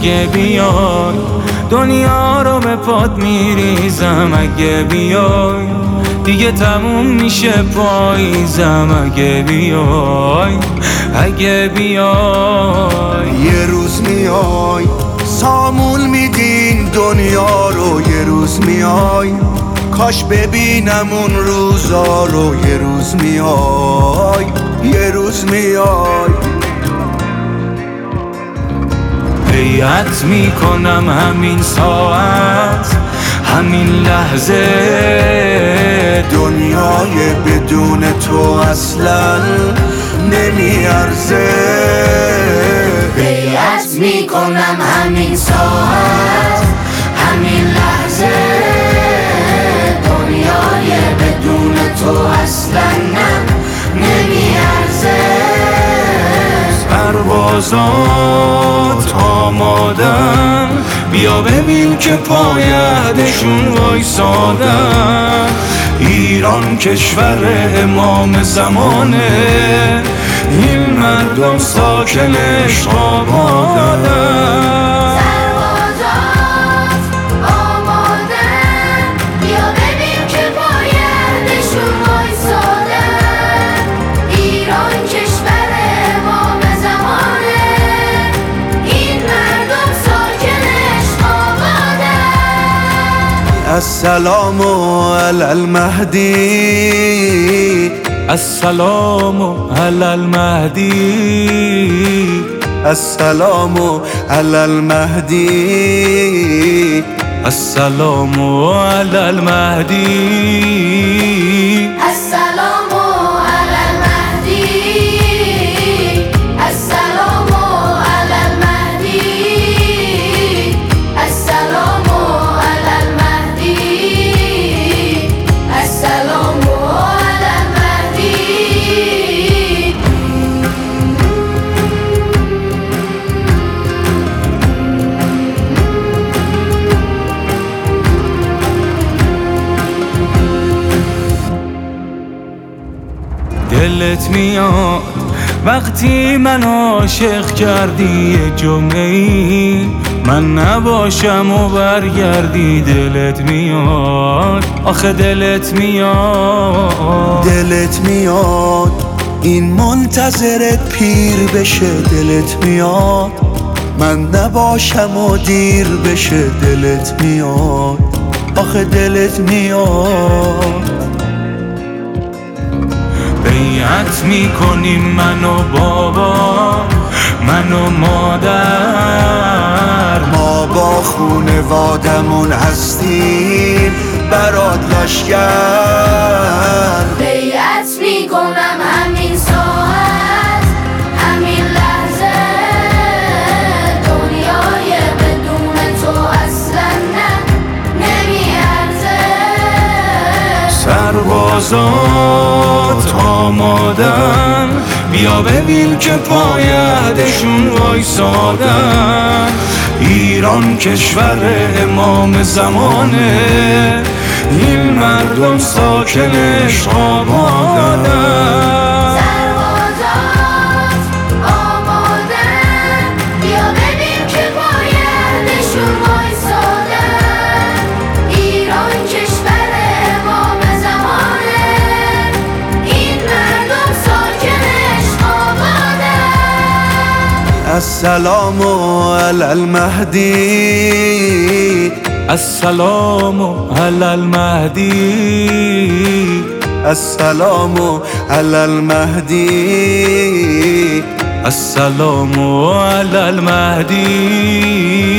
اگه بیای دنیا رو به پاد میریزم. اگه بیای دیگه تموم میشه پاییزم. اگه بیای اگه بیای. یه روز میای سامون میدین. دنیا رو یه روز میای. کاش ببینم اون روزا رو. یه روز میای یه روز میای. بیعت می‌کنم همین ساعت همین لحظه. دنیای بدون تو اصلا نمیارزه. بیعت می‌کنم همین ساعت همین لحظه. دنیای بدون تو اصلا نمیارزه. پروازات آمادن بیا ببین که پایدشون وایسادن. ایران کشور امام زمانه. این مردم ساکنش آبادن. السلام على المهدي. السلام على المهدي. السلام على المهدي. السلام على المهدي. دلت میاد. وقتی من عاشق کردی یه جمعه ای من نباشم و برگردی دلت میاد. آخه دلت میاد. دلت میاد. این منتظرت پیر بشه دلت میاد. من نباشم و دیر بشه دلت میاد. آخه دلت میاد. می‌کنیم من و بابا من و مادر. ما با خونوادمون هستیم برات لشگر سربازات آمادن بیا ببین که پایدشون وایسادن ایران کشور امام زمانه این مردم ساکنش آبادن السلام على المهدي. السلام على المهدي. السلام على المهدي. السلام على المهدي.